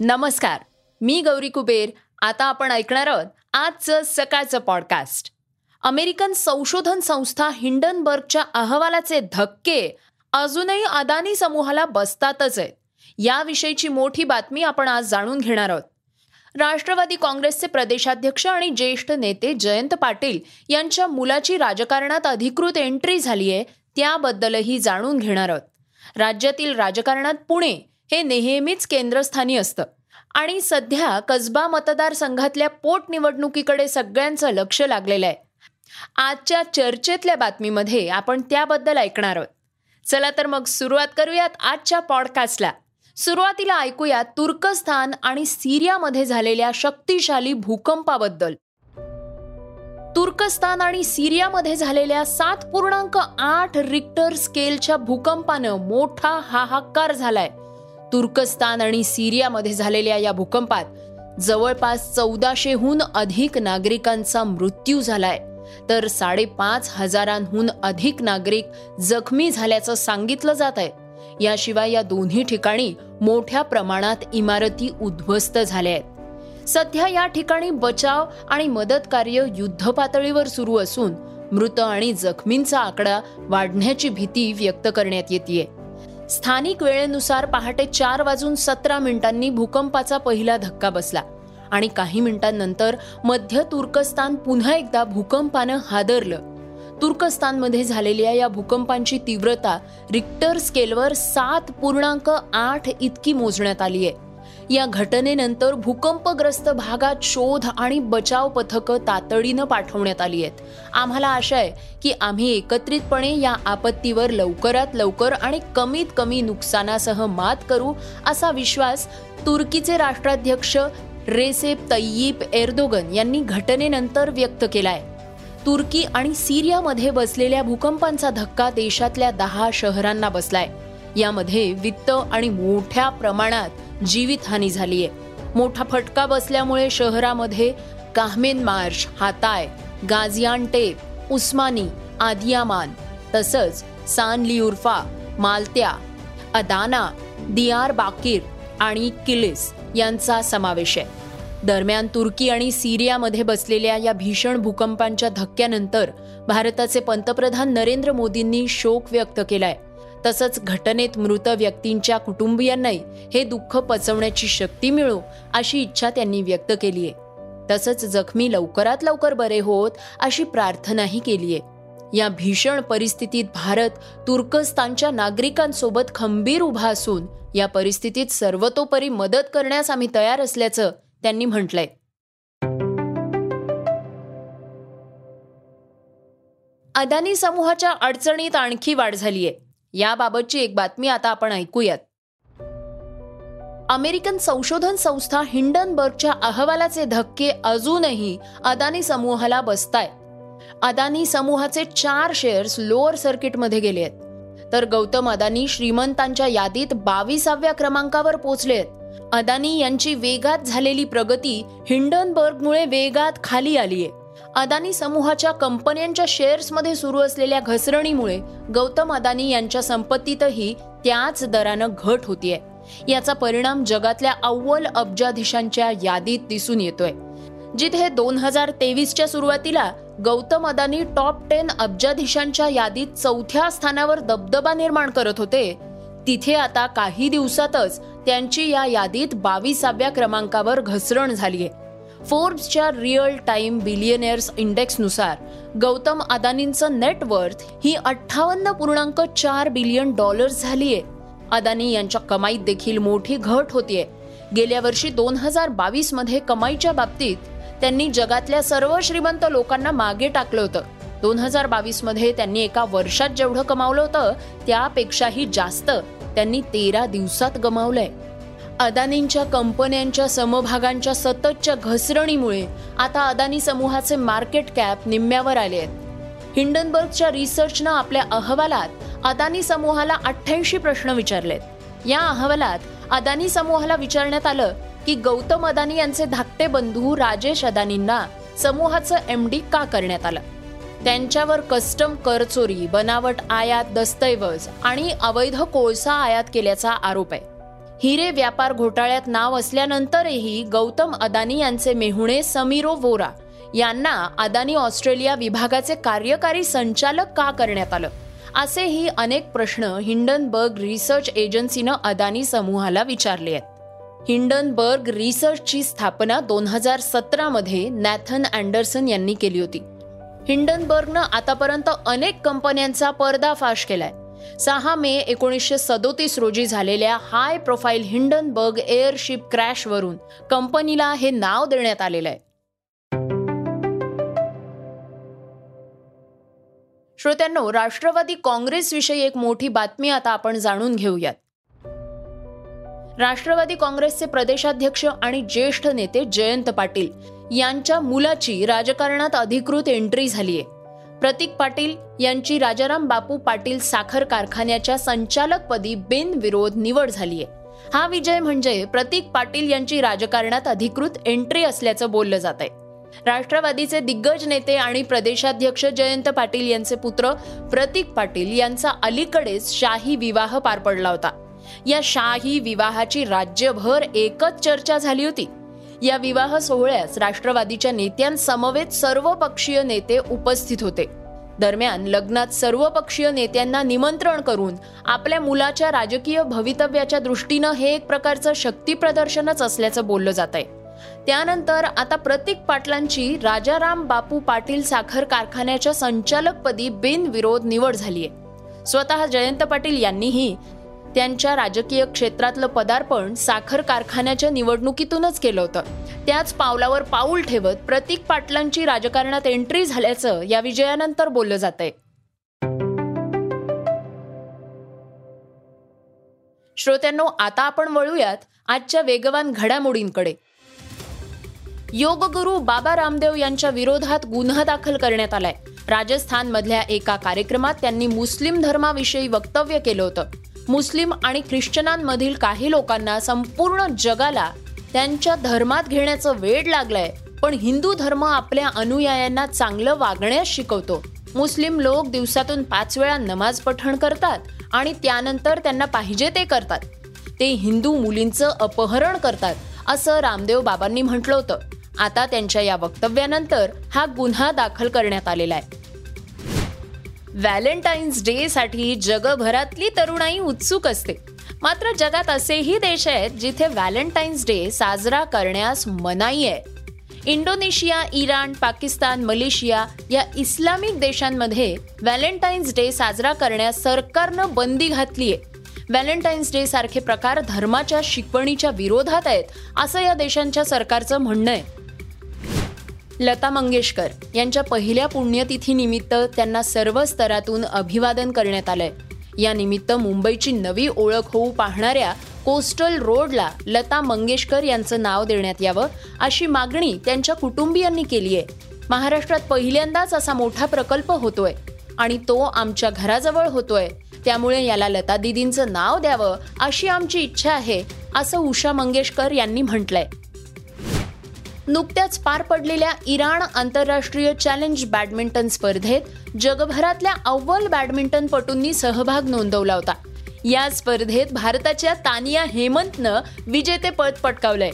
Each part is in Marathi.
नमस्कार मी गौरी कुबेर. आता आपण ऐकणार आहोत आजचं सकाळचं पॉडकास्ट अमेरिकन संशोधन संस्था हिंडनबर्गच्या अहवालाचे धक्के अजूनही अदानी समूहाला बसतातच आहेत. याविषयीची मोठी बातमी आपण आज जाणून घेणार आहोत. राष्ट्रवादी काँग्रेसचे प्रदेशाध्यक्ष आणि ज्येष्ठ नेते जयंत पाटील यांच्या मुलाची राजकारणात अधिकृत एंट्री झाली आहे त्याबद्दलही जाणून घेणार आहोत. राज्यातील राजकारणात पुणे हे नेहमीच केंद्रस्थानी असतं. आणि सध्या कसबा मतदारसंघातल्या पोटनिवडणुकीकडे सगळ्यांचं लक्ष लागलेलं आहे. आजच्या चर्चेतल्या बातमीमध्ये आपण त्याबद्दल ऐकणार आहोत. चला तर मग सुरुवात करूयात आजच्या पॉडकास्टला. सुरुवातीला ऐकूया तुर्कस्तान आणि सिरियामध्ये झालेल्या शक्तिशाली भूकंपाबद्दल. तुर्कस्तान आणि सिरियामध्ये झालेल्या सात पूर्णांक आठ रिक्टर स्केलच्या भूकंपानं मोठा हाहाकार झालाय. तुर्कस्तान आणि सिरियामध्ये झालेल्या या भूकंपात जवळपास चौदाशेहून अधिक नागरिकांचा मृत्यू झालाय. तर साडेपाच हजारांहून अधिक नागरिक जखमी झाल्याचं सांगितलं जात आहे याशिवाय या दोन्ही ठिकाणी मोठ्या प्रमाणात इमारती उद्ध्वस्त झाल्या आहेत सध्या या ठिकाणी बचाव आणि मदत कार्य युद्ध पातळीवर सुरू असून मृत आणि जखमींचा आकडा वाढण्याची भीती व्यक्त करण्यात येते स्थानिक वेळेनुसार पहाटे चार वाजून सतरा मिनिटांनी भूकंपाचा पहिला धक्का बसला आणि काही मिनिटांनंतर मध्य तुर्कस्तान पुन्हा एकदा भूकंपानं हादरलं. तुर्कस्तानमध्ये झालेल्या या भूकंपांची तीव्रता रिक्टर स्केलवर सात पूर्णांक आठ इतकी मोजण्यात आली आहे या घटनेनंतर भूकंपग्रस्त भागात शोध आणि बचाव पथकं तातडीनं पाठवण्यात आली आहेत. आम्हाला आशा आहे की आम्ही एकत्रितपणे या आपत्तीवर लवकरात लवकर आणि कमीत कमी नुकसानासह मात करू असा विश्वास तुर्कीचे राष्ट्राध्यक्ष रेसेप तय्यीप एर्दोगन यांनी घटनेनंतर व्यक्त केलाय. तुर्की आणि सिरियामध्ये बसलेल्या भूकंपांचा धक्का देशातल्या दहा शहरांना बसलाय. यामध्ये वित्त आणि मोठ्या प्रमाणात जीवितहानी झाली आहे मोठा फटका बसल्यामुळे शहरामध्ये काहमेन मार्श हाताय गाझियानटेप उस्मानी आदियामान तसंच सान लियुर्फा मालत्या अदाना दियार बाकीर आणि किलिस यांचा समावेश आहे. दरम्यान तुर्की आणि सिरियामध्ये बसलेल्या या भीषण भूकंपांच्या धक्क्यानंतर भारताचे पंतप्रधान नरेंद्र मोदींनी शोक व्यक्त केलाय. तसंच घटनेत मृत व्यक्तींच्या कुटुंबियांनाही हे दुःख पचवण्याची शक्ती मिळो अशी इच्छा त्यांनी व्यक्त केली आहे. तसंच जखमी लवकरात लवकर बरे होत अशी प्रार्थनाही केली आहे. या भीषण परिस्थितीत भारत तुर्कस्तानच्या नागरिकांसोबत खंबीर उभा असून या परिस्थितीत सर्वतोपरी मदत करण्यास आम्ही तयार असल्याचं त्यांनी म्हटलंय. अदानी समूहाच्या अडचणीत आणखी वाढ झालीय. याबाबतची एक बातमी आता आपण ऐकूयात. अमेरिकन संशोधन संस्था हिंडनबर्गच्या अहवालाचे धक्के अजूनही अदानी समूहाला बसताय अदानी समूहाचे चार शेअर्स लोअर सर्किटमध्ये गेले आहेत. तर गौतम अदानी श्रीमंतांच्या यादीत बावीसाव्या क्रमांकावर पोहोचले आहेत. अदानी यांची वेगात झालेली प्रगती हिंडनबर्गमुळे वेगात खाली आली आहे अदानी समूहाच्या कंपन्यांच्या शेअर्समध्ये सुरू असलेल्या घसरणीमुळे गौतम अदानी यांच्या संपत्तीतही त्याच दरानं घट होतीये. याचा परिणाम जगातल्या अव्वल अब्जाधीशांच्या यादीत दिसून येतोय. जिथे दोन हजार तेवीसच्या सुरुवातीला गौतम अदानी टॉप टेन अब्जाधीशांच्या यादीत चौथ्या स्थानावर दबदबा निर्माण करत होते तिथे आता काही दिवसातच त्यांची या यादीत बावीसाव्या क्रमांकावर घसरण झालीय. फोर्ब्सच्या रिअल टाइम बिलियनेअर्स इंडेक्सनुसार गौतम अदानींचं नेटवर्थ ही अठ्ठावन्न पूर्णांक चार बिलियन डॉलर्स झालीय. अदानी यांच्या कमाईत देखील मोठी घट होतीये. गेल्या वर्षी दोन हजार बावीसमध्ये कमाईच्या बाबतीत त्यांनी जगातल्या सर्व श्रीमंत लोकांना मागे टाकलं होतं. दोन हजार बावीसमध्ये त्यांनी एका वर्षात जेवढं कमावलं होतं त्यापेक्षाही जास्त त्यांनी तेरा दिवसात गमावलंय. अदानींच्या कंपन्यांच्या समभागांच्या सततच्या घसरणीमुळे आता अदानी समूहाचे मार्केट कॅप निम्म्यावर आले आहेत. हिंडनबर्गच्या रिसर्चनं आपल्या अहवालात अदानी समूहाला अठ्ठ्याऐंशी प्रश्न विचारलेत. या अहवालात अदानी समूहाला विचारण्यात आलं की गौतम अदानी यांचे धाकटे बंधू राजेश अदानींना समूहाचं एम डी का करण्यात आलं? त्यांच्यावर कस्टम करचोरी बनावट आयात दस्तऐवज आणि अवैध कोळसा आयात केल्याचा आरोप आहे. हिरे व्यापार घोटाळ्यात नाव असल्यानंतरही गौतम अदानी यांचे मेहुणे समीरो वोरा यांना अदानी ऑस्ट्रेलिया विभागाचे कार्यकारी संचालक का करण्यात आलं? असेही अनेक प्रश्न हिंडनबर्ग रिसर्च एजन्सीनं अदानी समूहाला विचारले आहेत. हिंडनबर्ग रिसर्चची स्थापना दोन हजार सतरामध्ये नॅथन अँडरसन यांनी केली होती. हिंडनबर्गनं आतापर्यंत अनेक कंपन्यांचा पर्दाफाश केलाय. सहा मे एकोणीसशे सदोतीस रोजी झालेल्या हाय प्रोफाईल हिंडनबर्ग एअरशिप क्रॅशवरून कंपनीला हे नाव देण्यात आलेलं आहे. श्रोत्यांनो राष्ट्रवादी काँग्रेसविषयी एक मोठी बातमी आता आपण जाणून घेऊयात. राष्ट्रवादी काँग्रेसचे प्रदेशाध्यक्ष आणि ज्येष्ठ नेते जयंत पाटील यांच्या मुलाची राजकारणात अधिकृत एंट्री झालीय. प्रतीक पाटील यांची राजाराम बापू पाटील साखर कारखान्याच्या संचालकपदी बिनविरोध निवड झालीय. हा विजय म्हणजे प्रतीक पाटील यांची राजकारणात अधिकृत एंट्री असल्याचं बोललं जात आहे राष्ट्रवादीचे दिग्गज नेते आणि प्रदेशाध्यक्ष जयंत पाटील यांचे पुत्र प्रतीक पाटील यांचा अलीकडेच शाही विवाह पार पडला होता. या शाही विवाहाची राज्यभर एकच चर्चा झाली होती. या विवाह सोहळ्यास राष्ट्रवादीच्या नेत्यांसमवेत सर्व पक्षीय नेते उपस्थित होते. दरम्यान लग्नात सर्व पक्षीय नेत्यांना निमंत्रण करून आपल्या मुलाच्या राजकीय भवितव्याच्या दृष्टीनं हे एक प्रकारचं शक्ती प्रदर्शनच असल्याचं बोललं जात आहे त्यानंतर आता प्रतीक पाटलांची राजाराम बापू पाटील साखर कारखान्याच्या संचालकपदी बिनविरोध निवड झाली आहे स्वतः जयंत पाटील यांनीही त्यांच्या राजकीय क्षेत्रातलं पदार्पण साखर कारखान्याच्या निवडणुकीतूनच केलं होतं. त्याच पावलावर पाऊल ठेवत प्रतीक पाटलांची राजकारणात एंट्री झाल्याचं या विजयानंतर बोललं जात आहे श्रोत्यांनो आता आपण वळूयात आजच्या वेगवान घडामोडींकडे. योगगुरु बाबा रामदेव यांच्या विरोधात गुन्हा दाखल करण्यात आलाय. राजस्थान मधल्या एका कार्यक्रमात त्यांनी मुस्लिम धर्माविषयी वक्तव्य केलं होतं. मुस्लिम आणि ख्रिश्चनांमधील काही लोकांना संपूर्ण जगाला त्यांच्या धर्मात घेण्याचं वेड लागलंय. पण हिंदू धर्म आपल्या अनुयायांना चांगलं वागण्यास शिकवतो. मुस्लिम लोक दिवसातून पाच वेळा नमाज पठण करतात आणि त्यानंतर त्यांना पाहिजे ते करतात. ते हिंदू मुलींचं अपहरण करतात असं रामदेव बाबांनी म्हटलं होतं. आता त्यांच्या या वक्तव्यानंतर हा गुन्हा दाखल करण्यात आलेला आहे. व्हॅलेंटाईन्स डे साठी जगभरातली तरुणाई उत्सुक असते. मात्र जगात असेही देश आहेत जिथे व्हॅलेंटाईन्स डे साजरा करण्यास मनाई आहे. इंडोनेशिया इराण पाकिस्तान मलेशिया या इस्लामिक देशांमध्ये व्हॅलेंटाईन्स डे साजरा करण्यास सरकारनं बंदी घातली आहे व्हॅलेंटाईन्स डे सारखे प्रकार धर्माच्या शिकवणीच्या विरोधात आहेत असं या देशांच्या सरकारचं म्हणणं आहे. लता मंगेशकर यांच्या पहिल्या पुण्यतिथीनिमित्त त्यांना सर्व स्तरातून अभिवादन करण्यात आलंय. या निमित्त मुंबईची नवी ओळख होऊ पाहणाऱ्या कोस्टल रोडला लता मंगेशकर यांचं नाव देण्यात यावं अशी मागणी त्यांच्या कुटुंबियांनी केली आहे. महाराष्ट्रात पहिल्यांदाच असा मोठा प्रकल्प होतोय आणि तो आमच्या घराजवळ होतोय. त्यामुळे याला लता दिदींचं नाव द्यावं अशी आमची इच्छा आहे असं उषा मंगेशकर यांनी म्हटलंय. नुकत्याच पार पडलेल्या इराण आंतरराष्ट्रीय चॅलेंज बॅडमिंटन स्पर्धेत जगभरातल्या अव्वल बॅडमिंटनपटूंनी सहभाग नोंदवला होता. या स्पर्धेत भारताच्या तानिया हेमंतनं विजेतेपद पटकावलंय.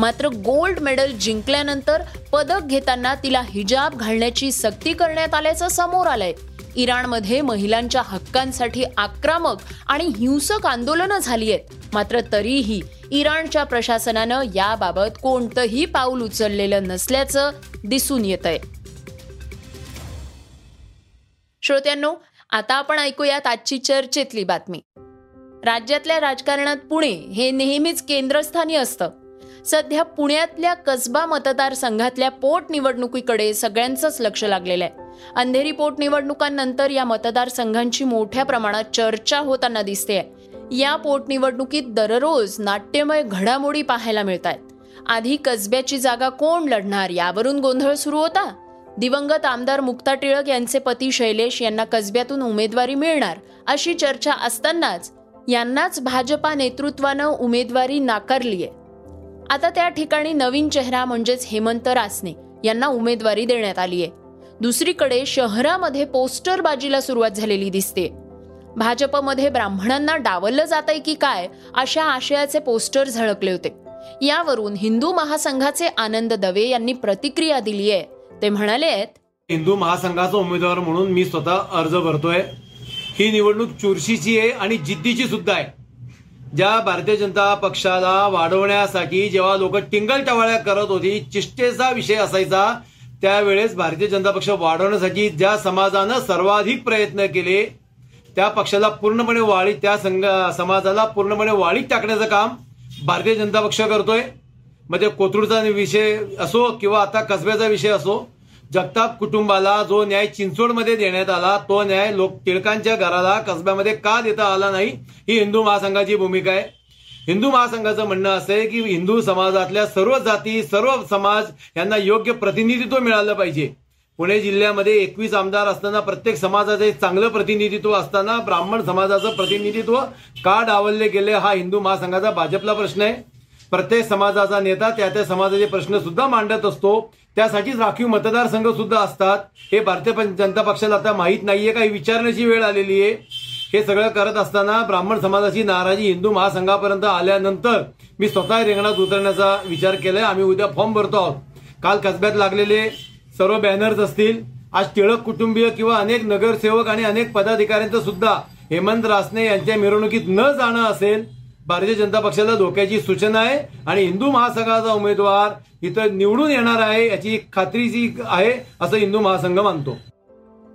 मात्र गोल्ड मेडल जिंकल्यानंतर पदक घेताना तिला हिजाब घालण्याची सक्ती करण्यात आल्याचं समोर आलंय. इराणमध्ये महिलांच्या हक्कांसाठी आक्रमक आणि हिंसक आंदोलनं झाली आहेत मात्र तरीही इराणच्या प्रशासनानं याबाबत कोणतंही पाऊल उचललेलं नसल्याचं दिसून येत आहे श्रोत्यांनो आता आपण ऐकूयात आजची चर्चेतली बातमी. राज्यातल्या राजकारणात पुणे हे नेहमीच केंद्रस्थानी असतं. सध्या पुण्यातल्या कसबा मतदारसंघातल्या पोटनिवडणुकीकडे सगळ्यांचंच लक्ष लागलेलं आहे. अंधेरी पोटनिवडणुकांनंतर या मतदारसंघांची मोठ्या प्रमाणात चर्चा होताना दिसते या पोटनिवडणुकीत दररोज नाट्यमय घडामोडी पाहायला मिळत आहेत आधी कसब्याची जागा कोण लढणार यावरून गोंधळ सुरू होता? दिवंगत आमदार मुक्ता टिळक यांचे पती शैलेश यांना कसब्यातून उमेदवारी मिळणार अशी चर्चा असतानाच यांनाच भाजपा नेतृत्वानं उमेदवारी नाकारलीय. आता त्या ठिकाणी नवीन चेहरा म्हणजेच हेमंत रासने यांना उमेदवारी देण्यात आली आहे दुसरीकडे शहरामध्ये पोस्टर बाजीला सुरुवात झालेली दिसते. भाजपमध्ये ब्राह्मणांना डावललं जातंय की काय अशा आशयाचे पोस्टर झळकले होते. यावरून हिंदू महासंघाचे आनंद दवे यांनी प्रतिक्रिया दिली आहे ते म्हणाले आहेत हिंदू महासंघाचा उमेदवार म्हणून मी स्वतः अर्ज भरतोय. ही निवडणूक चुरशीची आहे आणि जिद्दीची सुद्धा आहे. ज्या भारतीय जनता पक्षाला वाढवण्यासाठी जेव्हा लोक टिंगल टवाळ्या करत होती चिष्टेचा विषय असायचा त्यावेळेस भारतीय जनता पक्ष वाढवण्यासाठी ज्या समाजानं सर्वाधिक प्रयत्न केले त्या पक्षाला पूर्णपणे वाळीत त्या संघ समाजाला पूर्णपणे वाळीत टाकण्याचं काम भारतीय जनता पक्ष करतोय. म्हणजे कोथरूडचा विषय असो किंवा आता कसब्याचा विषय असो जगताप कुटुंबाला जो न्याय चिंचोडमध्ये देण्यात आला तो न्याय लोक टिळकांच्या घराला कसब्यामध्ये का देता आला नाही ही हिंदू महासंघाची भूमिका आहे. हिंदू महासंघाचं म्हणणं असं आहे की हिंदू समाजातल्या सर्व जाती सर्व समाज यांना योग्य प्रतिनिधित्व मिळालं पाहिजे. पुणे जिल्ह्यामध्ये एकवीस आमदार असताना प्रत्येक समाजाचं एक चांगलं प्रतिनिधित्व असताना ब्राह्मण समाजाचं प्रतिनिधित्व का डावलले गेले हा हिंदू महासंघाचा भाजपला प्रश्न आहे. प्रत्येक समाजाचा नेता त्या त्या समाजाचे प्रश्न सुद्धा मांडत असतो. त्यासाठीच राखीव मतदारसंघ सुद्धा असतात. हे भारतीय जनता पक्षाला आता माहीत नाहीये काही विचारण्याची वेळ आलेली आहे. हे सगळं करत असताना ब्राह्मण समाजाची नाराजी हिंदू महासंघापर्यंत आल्यानंतर मी स्वतः रिंगणात उतरण्याचा विचार केलाय. आम्ही उद्या फॉर्म भरतो आहोत. काल कसब्यात लागलेले सर्व बॅनर्स असतील आज टिळक कुटुंबीय किंवा अनेक नगरसेवक आणि अनेक पदाधिकाऱ्यांचं सुद्धा हेमंत रासने यांच्या मिरवणुकीत न जाणं असेल भारतीय जनता पक्षाला धोक्याची सूचना आहे आणि हिंदू महासंघाचा उमेदवार इथं निवडून येणार आहे याची खात्रीची आहे असं हिंदू महासंघ मानतो.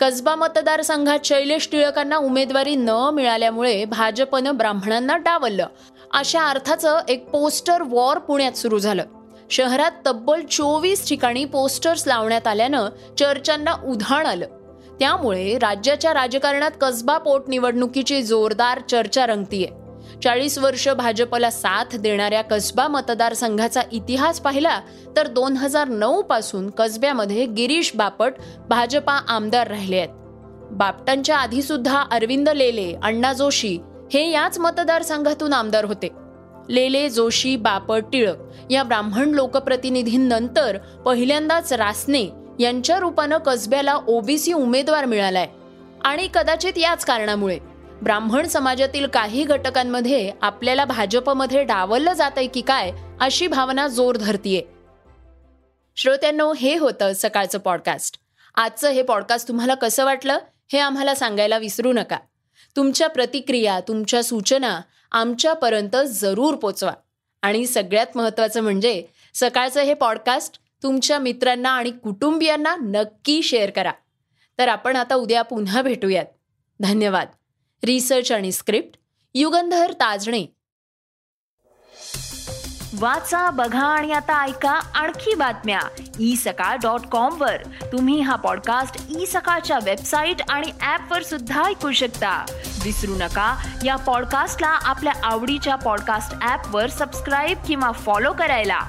कसबा मतदारसंघात शैलेश टिळकांना उमेदवारी न मिळाल्यामुळे भाजपनं ब्राह्मणांना डावललं. अशा अर्थाचं एक पोस्टर वॉर पुण्यात सुरू झालं. शहरात तब्बल चोवीस ठिकाणी पोस्टर्स लावण्यात आल्यानं चर्चांना उधाण आलं. त्यामुळे राज्याच्या राजकारणात कसबा पोटनिवडणुकीची जोरदार चर्चा रंगतीये. चाळीस वर्ष भाजपला साथ देणाऱ्या कसबा मतदारसंघाचा इतिहास पाहिला तर दोन हजार नऊ पासून कसब्यामध्ये गिरीश बापट भाजपा आमदार राहिले आहेत. बापटांच्या आधी सुद्धा अरविंद लेले अण्णा जोशी हे याच मतदारसंघातून आमदार होते. लेले जोशी बापट टिळक या ब्राह्मण लोकप्रतिनिधींनंतर पहिल्यांदाच रासने यांच्या रूपानं कसब्याला ओबीसी उमेदवार मिळालाय. आणि कदाचित याच कारणामुळे ब्राह्मण समाजातील काही घटकांमध्ये आपल्याला भाजपमध्ये डावललं जात आहे की काय अशी भावना जोर धरतीये. श्रोत्यांनो हे होतं सकाळचं पॉडकास्ट आजचं हे पॉडकास्ट तुम्हाला कसं वाटलं हे आम्हाला सांगायला विसरू नका. तुमच्या प्रतिक्रिया तुमच्या सूचना आमच्यापर्यंत जरूर पोचवा. आणि सगळ्यात महत्त्वाचं म्हणजे सकाळचं हे पॉडकास्ट तुमच्या मित्रांना आणि कुटुंबियांना नक्की शेअर करा. तर आपण आता उद्या पुन्हा भेटूयात. धन्यवाद. रिसर्च आणि स्क्रिप्ट युगंधर ताजणे. वाचा बघा आणि आता ऐका आणखी बातम्या. ई सकाळ डॉट कॉम वर. तुम्ही हा पॉडकास्ट ई सकाळच्या वेबसाईट आणि ऍप वर सुद्धा ऐकू शकता. विसरू नका या पॉडकास्टला आपल्या आवडीच्या पॉडकास्ट ऍप वर सबस्क्राईब किंवा फॉलो करायला.